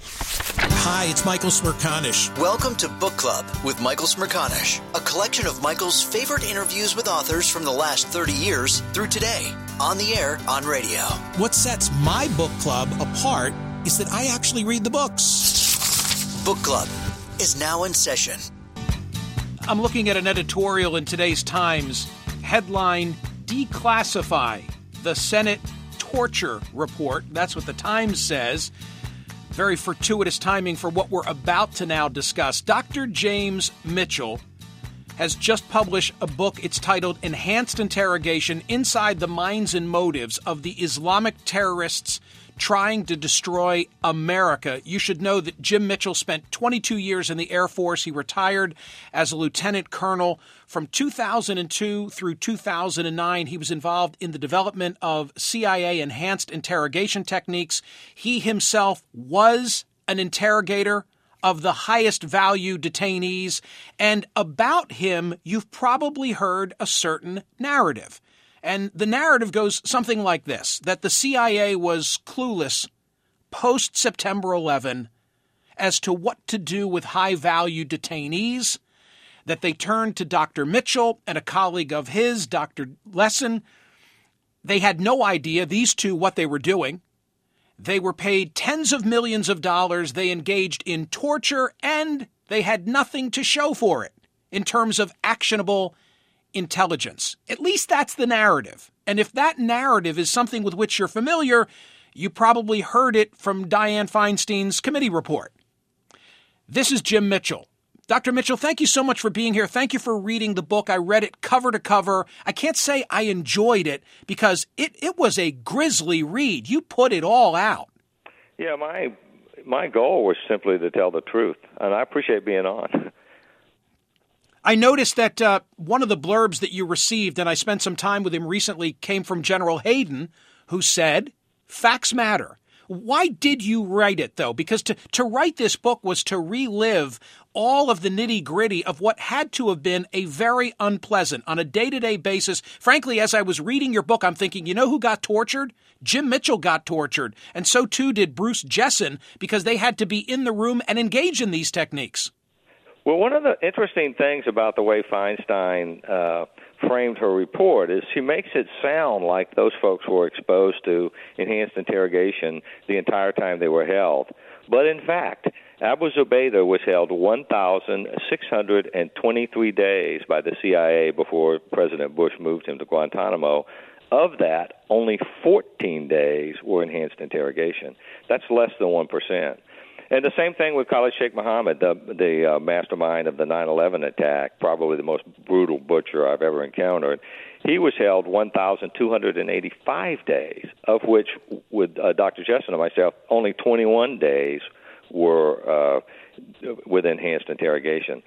Hi, it's Michael Smerconish. Welcome to Book Club with Michael Smerconish, a collection of Michael's favorite interviews with authors from the last 30 years through today, on the air, on radio. What sets my book club apart is that I actually read the books. Book Club is now in session. I'm looking at an editorial in today's Times, headline Declassify the Senate Torture Report. That's what the Times says. Very fortuitous timing for what we're about to now discuss. Dr. James Mitchell has just published a book. It's titled Enhanced Interrogation Inside the Minds and Motives of the Islamic Terrorists Trying to Destroy America. You should know that Jim Mitchell spent 22 years in the Air Force. He retired as a lieutenant colonel. From 2002 through 2009, he was involved in the development of CIA enhanced interrogation techniques. He himself was an interrogator of the highest value detainees, and about him, you've probably heard a certain narrative. And the narrative goes something like this that the CIA was clueless post September 11 as to what to do with high value detainees, that they turned to Dr. Mitchell and a colleague of his, Dr. Jessen. They had no idea, these two, what they were doing. They were paid tens of millions of dollars. They engaged in torture and they had nothing to show for it in terms of actionable intelligence. At least that's the narrative. And if that narrative is something with which you're familiar, you probably heard it from Dianne Feinstein's committee report. This is Jim Mitchell. Dr. Mitchell, thank you so much for being here. Thank you for reading the book. I read it cover to cover. I can't say I enjoyed it because it, it was a grisly read. You put it all out. Yeah, my my goal was simply to tell the truth, and I appreciate being on. I noticed that uh, one of the blurbs that you received, and I spent some time with him recently, came from General Hayden, who said, Facts matter. Why did you write it, though? Because to, to write this book was to relive all of the nitty gritty of what had to have been a very unpleasant, on a day to day basis. Frankly, as I was reading your book, I'm thinking, you know who got tortured? Jim Mitchell got tortured. And so too did Bruce Jessen because they had to be in the room and engage in these techniques. Well, one of the interesting things about the way Feinstein uh, framed her report is she makes it sound like those folks were exposed to enhanced interrogation the entire time they were held. But in fact, Abu Zubaydah was held 1,623 days by the CIA before President Bush moved him to Guantanamo. Of that, only 14 days were enhanced interrogation. That's less than 1%. And the same thing with Khalid Sheikh Mohammed, the the uh, mastermind of the 9/11 attack, probably the most brutal butcher I've ever encountered. He was held 1,285 days, of which, with uh, Dr. Jessen and myself, only 21 days were uh, with enhanced interrogation.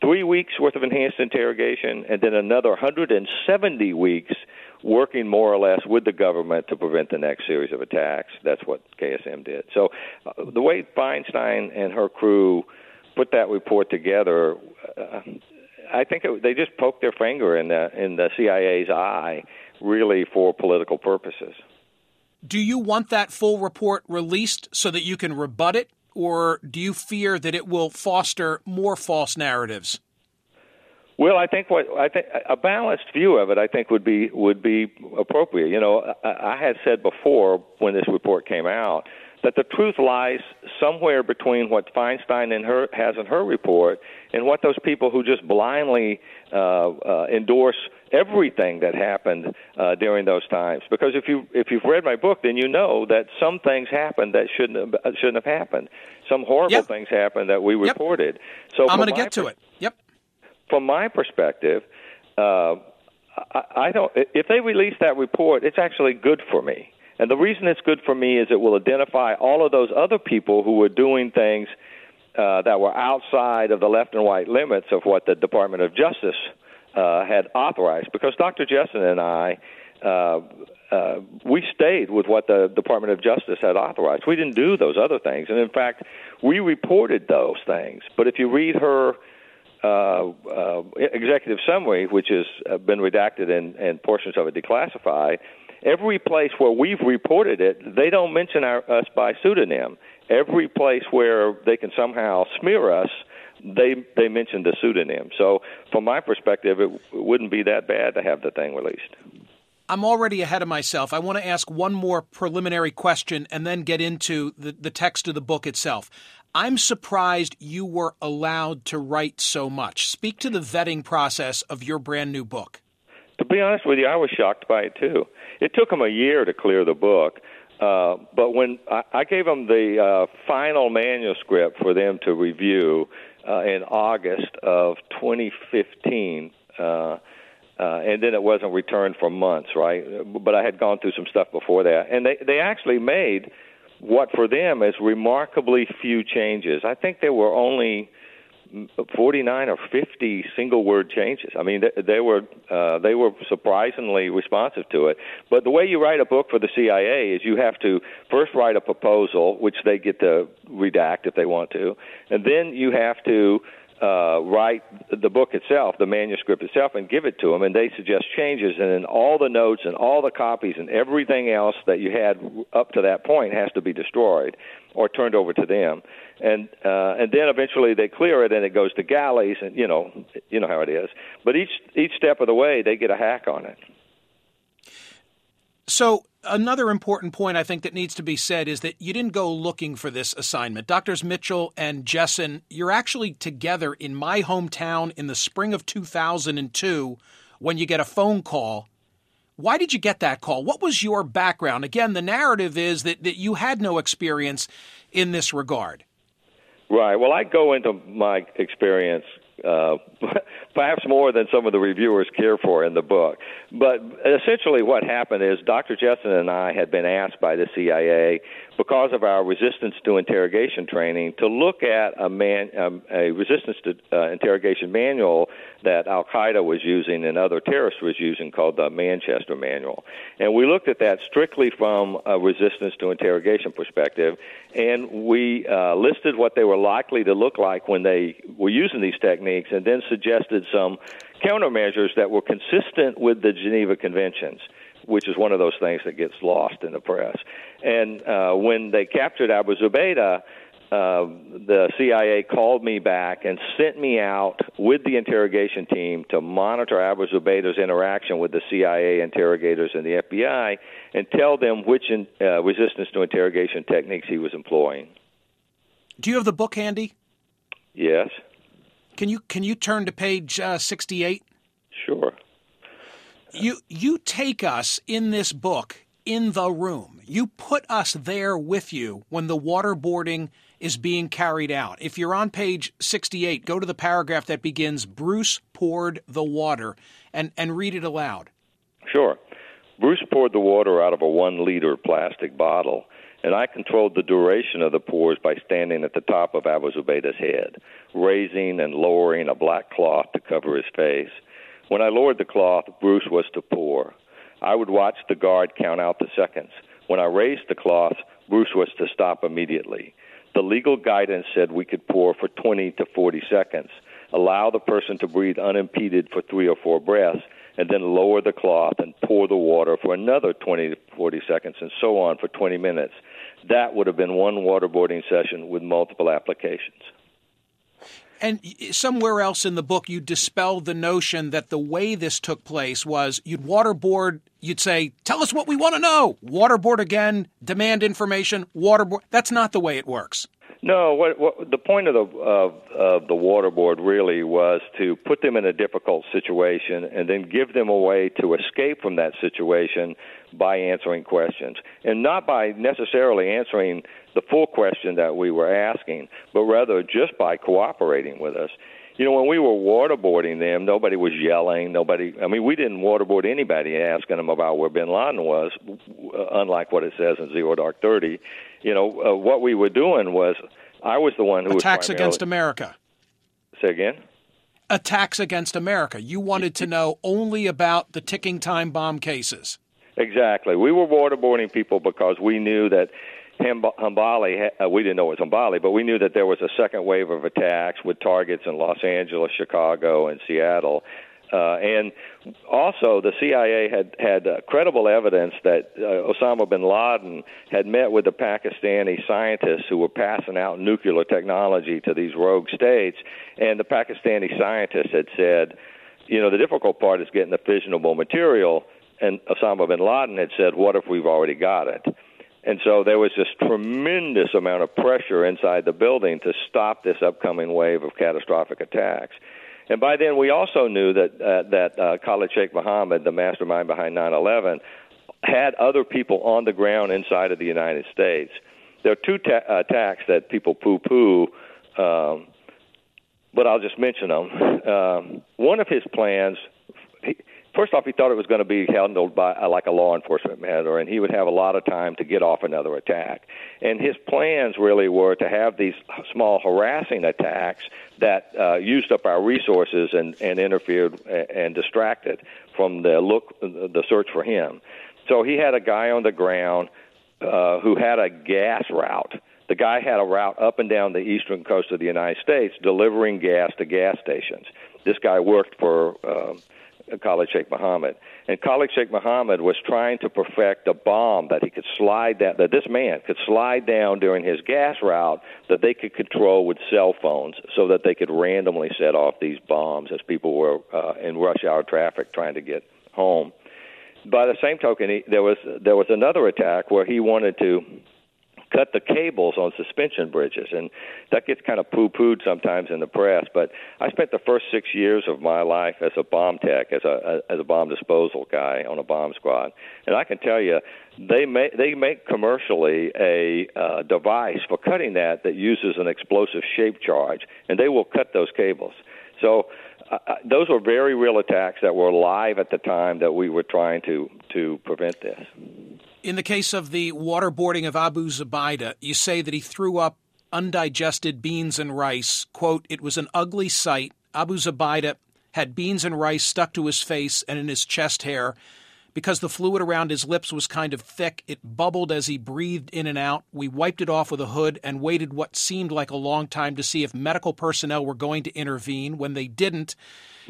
Three weeks worth of enhanced interrogation, and then another 170 weeks working more or less with the government to prevent the next series of attacks. That's what KSM did. So uh, the way Feinstein and her crew put that report together, uh, I think it, they just poked their finger in the in the CIA's eye, really for political purposes. Do you want that full report released so that you can rebut it, or do you fear that it will foster more false narratives? Well, I think what I think a balanced view of it, I think would be would be appropriate. You know, I, I had said before when this report came out that the truth lies somewhere between what Feinstein in her has in her report and what those people who just blindly uh, uh, endorse everything that happened uh, during those times. Because if you if you've read my book, then you know that some things happened that shouldn't have, shouldn't have happened. Some horrible yep. things happened that we yep. reported. So I'm going to get to it. Yep from my perspective, uh, I, I don't. If they release that report, it's actually good for me. And the reason it's good for me is it will identify all of those other people who were doing things uh, that were outside of the left and right limits of what the Department of Justice uh, had authorized. Because Dr. Jessen and I, uh, uh, we stayed with what the Department of Justice had authorized. We didn't do those other things. And in fact, we reported those things. But if you read her uh, uh, executive summary, which has uh, been redacted and, and portions of it declassified, every place where we've reported it, they don't mention our, us by pseudonym. Every place where they can somehow smear us, they they mention the pseudonym. So, from my perspective, it, it wouldn't be that bad to have the thing released. I'm already ahead of myself. I want to ask one more preliminary question and then get into the, the text of the book itself. I'm surprised you were allowed to write so much. Speak to the vetting process of your brand new book. To be honest with you, I was shocked by it too. It took them a year to clear the book. Uh, but when I, I gave them the uh, final manuscript for them to review uh, in August of 2015, uh, uh, and then it wasn't returned for months, right? But I had gone through some stuff before that, and they they actually made what for them is remarkably few changes. I think there were only 49 or 50 single word changes. I mean, they, they were uh, they were surprisingly responsive to it. But the way you write a book for the CIA is you have to first write a proposal, which they get to redact if they want to, and then you have to uh, write the book itself, the manuscript itself, and give it to them, and they suggest changes, and then all the notes and all the copies and everything else that you had up to that point has to be destroyed or turned over to them, and uh, and then eventually they clear it and it goes to galleys, and you know you know how it is. But each each step of the way they get a hack on it. So another important point I think that needs to be said is that you didn't go looking for this assignment. Doctors Mitchell and Jessen, you're actually together in my hometown in the spring of 2002 when you get a phone call. Why did you get that call? What was your background? Again, the narrative is that, that you had no experience in this regard. Right. Well, I go into my experience uh, perhaps more than some of the reviewers care for in the book. But essentially, what happened is Dr. Jessen and I had been asked by the CIA because of our resistance to interrogation training to look at a man um, a resistance to uh, interrogation manual that Al Qaeda was using and other terrorists was using called the Manchester Manual, and we looked at that strictly from a resistance to interrogation perspective, and we uh, listed what they were likely to look like when they were using these techniques, and then suggested some countermeasures that were consistent with the Geneva Conventions which is one of those things that gets lost in the press. And uh, when they captured Abu Zubaydah, uh, the CIA called me back and sent me out with the interrogation team to monitor Abu Zubaydah's interaction with the CIA interrogators and the FBI and tell them which in, uh, resistance to interrogation techniques he was employing. Do you have the book handy? Yes. Can you can you turn to page uh, 68? You you take us in this book in the room. You put us there with you when the waterboarding is being carried out. If you're on page 68, go to the paragraph that begins Bruce poured the water and, and read it aloud. Sure. Bruce poured the water out of a one liter plastic bottle, and I controlled the duration of the pours by standing at the top of Abu Zubaydah's head, raising and lowering a black cloth to cover his face. When I lowered the cloth, Bruce was to pour. I would watch the guard count out the seconds. When I raised the cloth, Bruce was to stop immediately. The legal guidance said we could pour for 20 to 40 seconds, allow the person to breathe unimpeded for three or four breaths, and then lower the cloth and pour the water for another 20 to 40 seconds, and so on for 20 minutes. That would have been one waterboarding session with multiple applications. And somewhere else in the book, you dispelled the notion that the way this took place was you'd waterboard, you'd say, Tell us what we want to know. Waterboard again, demand information, waterboard. That's not the way it works. No, what, what the point of the of, of the waterboard really was to put them in a difficult situation and then give them a way to escape from that situation by answering questions, and not by necessarily answering the full question that we were asking, but rather just by cooperating with us. You know, when we were waterboarding them, nobody was yelling. Nobody, I mean, we didn't waterboard anybody asking them about where bin Laden was, unlike what it says in Zero Dark Thirty. You know, uh, what we were doing was, I was the one who attacks against America. Say again. Attacks against America. You wanted to know only about the ticking time bomb cases. Exactly. We were waterboarding people because we knew that Hambali, uh, we didn't know it was Hambali, but we knew that there was a second wave of attacks with targets in Los Angeles, Chicago, and Seattle. Uh, and also, the CIA had had uh, credible evidence that uh, Osama bin Laden had met with the Pakistani scientists who were passing out nuclear technology to these rogue states. And the Pakistani scientists had said, you know, the difficult part is getting the fissionable material. And Osama bin Laden had said, what if we've already got it? And so there was this tremendous amount of pressure inside the building to stop this upcoming wave of catastrophic attacks. And by then, we also knew that uh, that uh, Khalid Sheikh Mohammed, the mastermind behind 9/11, had other people on the ground inside of the United States. There are two ta- attacks that people poo-poo, um, but I'll just mention them. Um, one of his plans. He, first off, he thought it was going to be handled by uh, like a law enforcement matter, and he would have a lot of time to get off another attack. And his plans really were to have these small harassing attacks that uh, used up our resources and, and interfered and distracted from the look, the search for him. So he had a guy on the ground uh, who had a gas route. The guy had a route up and down the eastern coast of the United States, delivering gas to gas stations. This guy worked for. Uh, Khalid Sheikh Mohammed. And Khalid Sheikh Mohammed was trying to perfect a bomb that he could slide down, that this man could slide down during his gas route that they could control with cell phones so that they could randomly set off these bombs as people were uh, in rush hour traffic trying to get home. By the same token, he, there was there was another attack where he wanted to cut the cables on suspension bridges, and that gets kind of poo-pooed sometimes in the press. But I spent the first six years of my life as a bomb tech, as a as a bomb disposal guy on a bomb squad, and I can tell you, they make they make commercially a uh, device for cutting that that uses an explosive shape charge, and they will cut those cables. So. Uh, uh those were very real attacks that were live at the time that we were trying to to prevent this. In the case of the waterboarding of Abu Zubaydah, you say that he threw up undigested beans and rice. Quote, it was an ugly sight. Abu Zubaydah had beans and rice stuck to his face and in his chest hair. Because the fluid around his lips was kind of thick, it bubbled as he breathed in and out. We wiped it off with a hood and waited what seemed like a long time to see if medical personnel were going to intervene. When they didn't,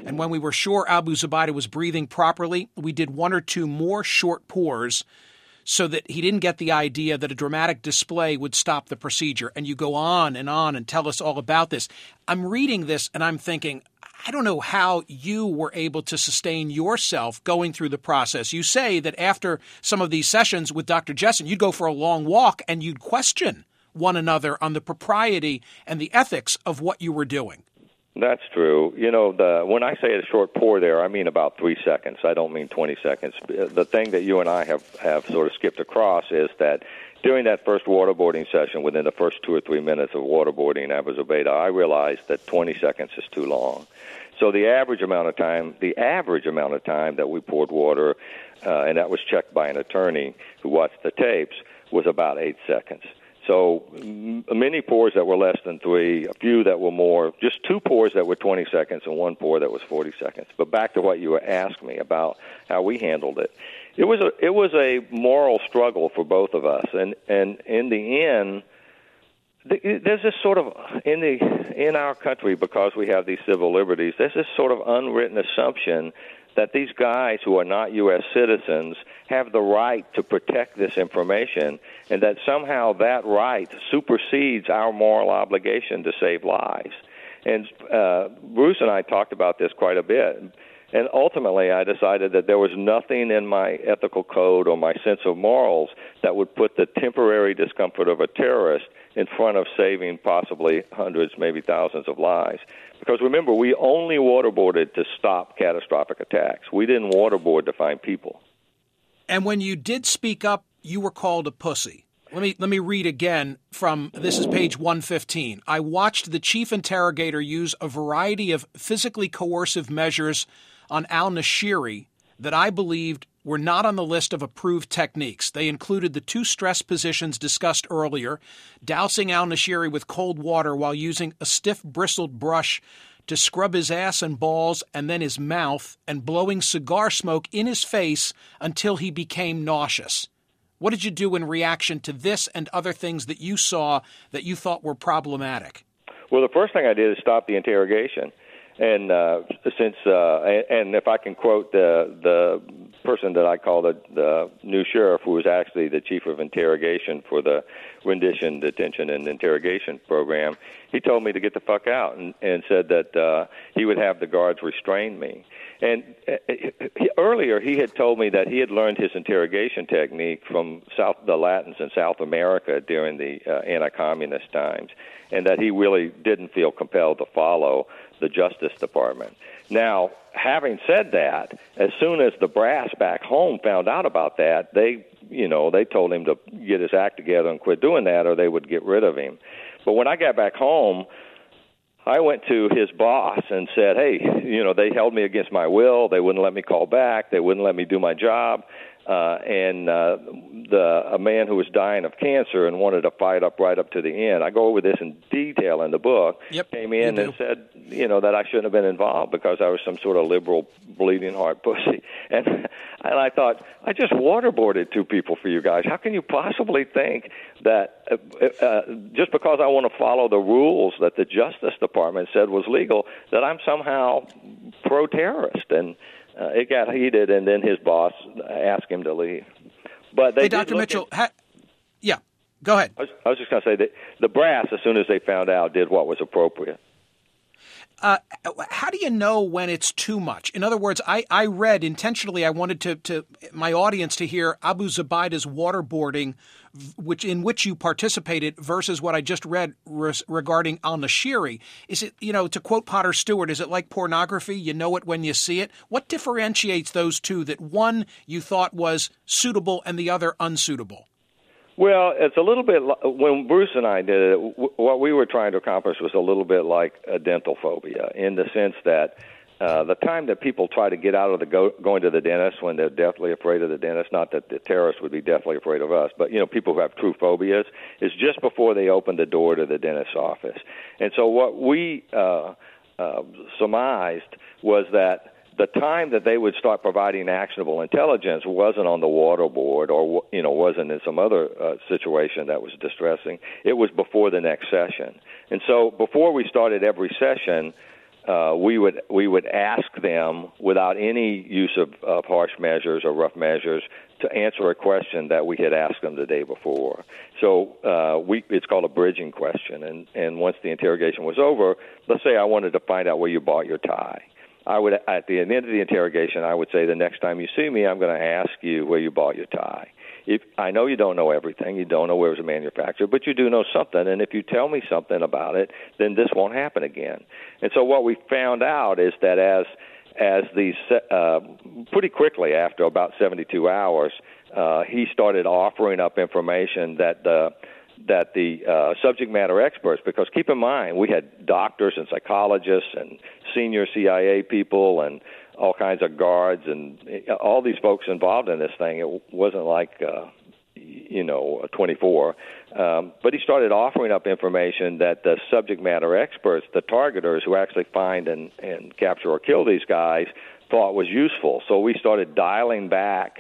and when we were sure Abu Zubaydah was breathing properly, we did one or two more short pours so that he didn't get the idea that a dramatic display would stop the procedure. And you go on and on and tell us all about this. I'm reading this and I'm thinking, I don't know how you were able to sustain yourself going through the process. You say that after some of these sessions with Dr. Jessen, you'd go for a long walk and you'd question one another on the propriety and the ethics of what you were doing. That's true. You know, the when I say a short pour there, I mean about three seconds. I don't mean 20 seconds. The thing that you and I have, have sort of skipped across is that during that first waterboarding session, within the first two or three minutes of waterboarding Abu Zubaydah, I realized that 20 seconds is too long. So the average amount of time, the average amount of time that we poured water, uh, and that was checked by an attorney who watched the tapes, was about eight seconds. So many pours that were less than three, a few that were more, just two pours that were 20 seconds and one pour that was 40 seconds. But back to what you asking me about how we handled it. It was a it was a moral struggle for both of us, and and in the end, there's this sort of in the in our country because we have these civil liberties. There's this sort of unwritten assumption that these guys who are not U.S. citizens have the right to protect this information, and that somehow that right supersedes our moral obligation to save lives. And uh, Bruce and I talked about this quite a bit. And ultimately, I decided that there was nothing in my ethical code or my sense of morals that would put the temporary discomfort of a terrorist in front of saving possibly hundreds, maybe thousands of lives. Because remember, we only waterboarded to stop catastrophic attacks. We didn't waterboard to find people. And when you did speak up, you were called a pussy. Let me let me read again from this is page 115. I watched the chief interrogator use a variety of physically coercive measures on al-Nashiri that I believed were not on the list of approved techniques. They included the two stress positions discussed earlier, dousing al-Nashiri with cold water while using a stiff bristled brush to scrub his ass and balls and then his mouth, and blowing cigar smoke in his face until he became nauseous. What did you do in reaction to this and other things that you saw that you thought were problematic? Well, the first thing I did is stop the interrogation. And uh, since, uh, and if I can quote the the person that I call the, the new sheriff, who was actually the chief of interrogation for the rendition, detention, and interrogation program, he told me to get the fuck out and, and said that uh, he would have the guards restrain me. And uh, he, earlier, he had told me that he had learned his interrogation technique from South the Latins in South America during the uh, anti-communist times, and that he really didn't feel compelled to follow the Justice Department. Now, having said that, as soon as the brass back home found out about that, they, you know, they told him to get his act together and quit doing that, or they would get rid of him. But when I got back home, I went to his boss and said, "Hey, you know, they held me against my will. They wouldn't let me call back. They wouldn't let me do my job uh, and uh, the a man who was dying of cancer and wanted to fight up right up to the end. I go over this in detail in the book. Yep, came in and said, you know, that I shouldn't have been involved because I was some sort of liberal bleeding heart pussy. And and I thought I just waterboarded two people for you guys. How can you possibly think that uh, uh, just because I want to follow the rules that the Justice Department said was legal, that I'm somehow pro-terrorist and uh, it got heated, and then his boss asked him to leave. But they hey, Dr. Mitchell, at, ha- yeah, go ahead. I was, I was just going to say that the brass, as soon as they found out, did what was appropriate. Uh, how do you know when it's too much? In other words, I, I read intentionally. I wanted to, to my audience to hear Abu Zubaydah's waterboarding, which in which you participated, versus what I just read regarding Al Nashiri. Is it you know to quote Potter Stewart? Is it like pornography? You know it when you see it. What differentiates those two? That one you thought was suitable and the other unsuitable. Well, it's a little bit like, when Bruce and I did it. W- What we were trying to accomplish was a little bit like a dental phobia, in the sense that uh, the time that people try to get out of the go, going to the dentist when they're deathly afraid of the dentist, not that the terrorists would be deathly afraid of us, but you know people who have true phobias, is just before they open the door to the dentist's office. And so what we uh, uh, surmised was that the time that they would start providing actionable intelligence wasn't on the waterboard or you know wasn't in some other uh, situation that was distressing. It was before the next session, and so before we started every session. uh, we would we would ask them without any use of, of harsh measures or rough measures to answer a question that we had asked them the day before. So uh, we it's called a bridging question, and and once the interrogation was over, let's say I wanted to find out where you bought your tie. I would at the end of the interrogation, I would say the next time you see me, I'm going to ask you where you bought your tie if I know you don't know everything, you don't know where it was manufactured, but you do know something, and if you tell me something about it, then this won't happen again. And so what we found out is that as as these uh, pretty quickly after about 72 hours, uh, he started offering up information that the that the uh, subject matter experts, because keep in mind we had doctors and psychologists and senior CIA people and all kinds of guards and all these folks involved in this thing. It wasn't like uh, you know 24, um, but he started offering up information that the subject matter experts, the targeters who actually find and, and capture or kill these guys, thought was useful. So we started dialing back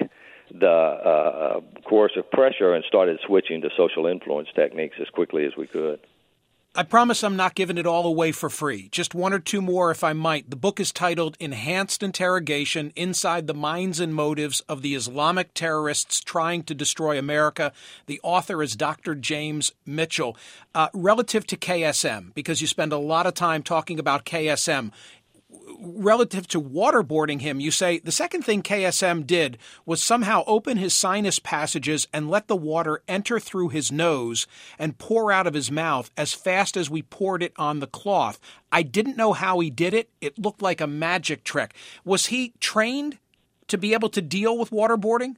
the uh, coercive pressure and started switching to social influence techniques as quickly as we could. I promise I'm not giving it all away for free. Just one or two more, if I might. The book is titled Enhanced Interrogation Inside the Minds and Motives of the Islamic Terrorists Trying to Destroy America. The author is Dr. James Mitchell. Uh, relative to KSM, because you spend a lot of time talking about KSM, relative to waterboarding him, you say the second thing KSM did was somehow open his sinus passages and let the water enter through his nose and pour out of his mouth as fast as we poured it on the cloth. I didn't know how he did it. It looked like a magic trick. Was he trained to be able to deal with waterboarding?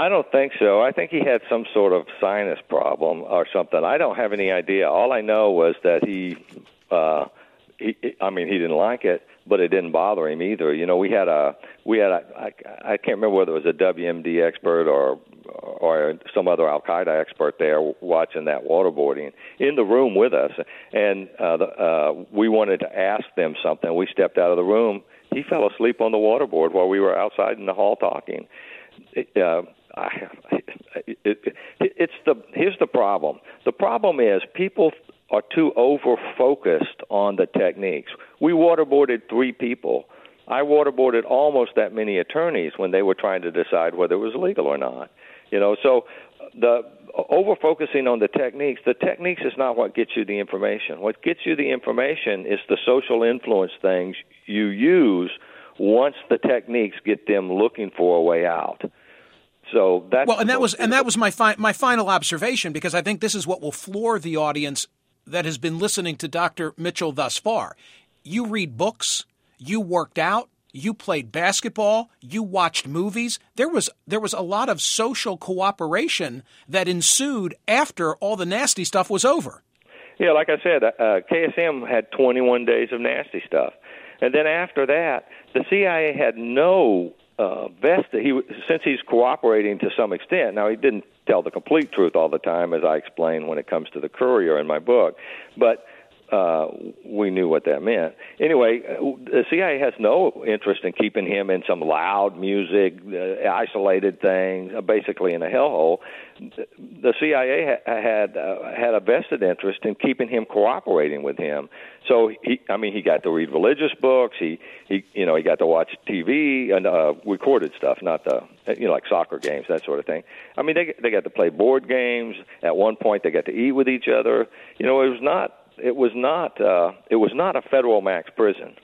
I don't think so. I think he had some sort of sinus problem or something. I don't have any idea. All I know was that he, uh, he I mean, he didn't like it but it didn't bother him either. You know, we had a we had a I, I can't remember whether it was a WMD expert or or some other Al Qaeda expert there watching that waterboarding in the room with us, and uh, the, uh, we wanted to ask them something. We stepped out of the room. He fell asleep on the waterboard while we were outside in the hall talking. It, uh, I, it, it, it's the here's the problem. The problem is people are too over focused on the techniques. We waterboarded three people. I waterboarded almost that many attorneys when they were trying to decide whether it was legal or not. You know, so the over focusing on the techniques, the techniques is not what gets you the information. What gets you the information is the social influence things you use once the techniques get them looking for a way out. So that's well, and that was and that was my fi- my final observation because I think this is what will floor the audience that has been listening to Dr. Mitchell thus far. You read books, you worked out, you played basketball, you watched movies. There was there was a lot of social cooperation that ensued after all the nasty stuff was over. Yeah, like I said, uh, KSM had 21 days of nasty stuff, and then after that, the CIA had no uh, vested. He since he's cooperating to some extent. Now he didn't tell the complete truth all the time, as I explain when it comes to the courier in my book, but uh, we knew what that meant. Anyway, the CIA has no interest in keeping him in some loud music, uh, isolated thing, uh, basically in a hellhole. The CIA ha- had uh, had a vested interest in keeping him cooperating with him. So he, I mean, he got to read religious books. He, he, you know, he got to watch TV and uh, recorded stuff, not the, you know, like soccer games, that sort of thing. I mean, they they got to play board games. At one point, they got to eat with each other. You know, it was not it was not uh, it was not a federal max prison.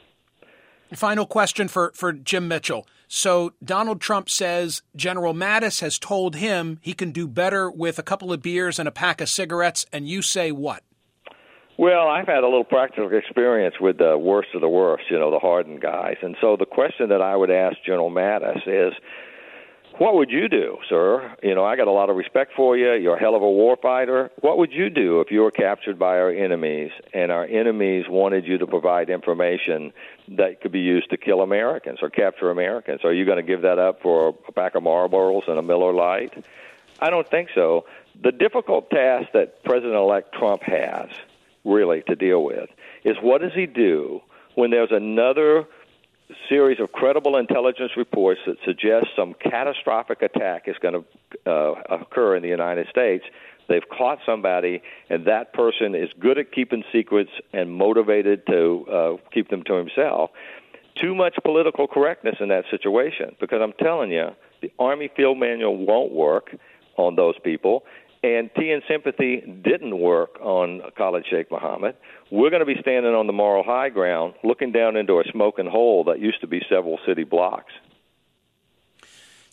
Final question for for Jim Mitchell. So Donald Trump says General Mattis has told him he can do better with a couple of beers and a pack of cigarettes, and you say what? Well, I've had a little practical experience with the worst of the worst, you know, the hardened guys. And so the question that I would ask General Mattis is, what would you do, sir? You know, I got a lot of respect for you. You're a hell of a war fighter. What would you do if you were captured by our enemies and our enemies wanted you to provide information that could be used to kill Americans or capture Americans? Are you going to give that up for a pack of Marlboros and a Miller Lite? I don't think so. The difficult task that President elect Trump has, really, to deal with is what does he do when there's another series of credible intelligence reports that suggest some catastrophic attack is going to uh, occur in the United States, they've caught somebody, and that person is good at keeping secrets and motivated to uh, keep them to himself. Too much political correctness in that situation because I'm telling you, the Army Field Manual won't work on those people, and Tea and Sympathy didn't work on Khalid Sheikh Mohammed. We're going to be standing on the moral high ground, looking down into a smoking hole that used to be several city blocks.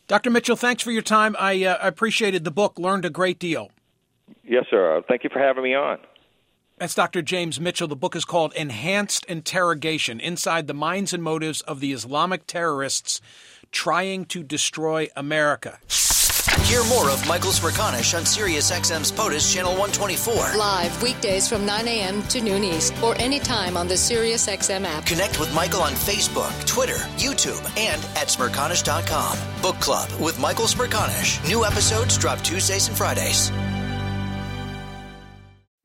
Dr. Mitchell, thanks for your time. I uh, appreciated the book, learned a great deal. Yes, sir. Thank you for having me on. That's Dr. James Mitchell. The book is called Enhanced Interrogation Inside the Minds and Motives of the Islamic Terrorists Trying to Destroy America. Hear more of Michael Smerconish on SiriusXM's POTUS Channel 124. Live weekdays from 9 a.m. to noon East or anytime on the SiriusXM app. Connect with Michael on Facebook, Twitter, YouTube, and at Smerconish.com. Book Club with Michael Smerconish. New episodes drop Tuesdays and Fridays.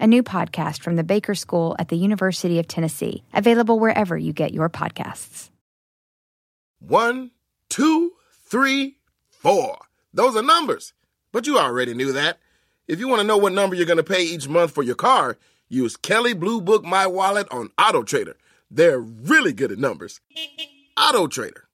a new podcast from the Baker School at the University of Tennessee, available wherever you get your podcasts. One, two, three, four. Those are numbers, but you already knew that. If you want to know what number you're going to pay each month for your car, use Kelley Blue Book My Wallet on Auto Trader. They're really good at numbers. Auto Trader.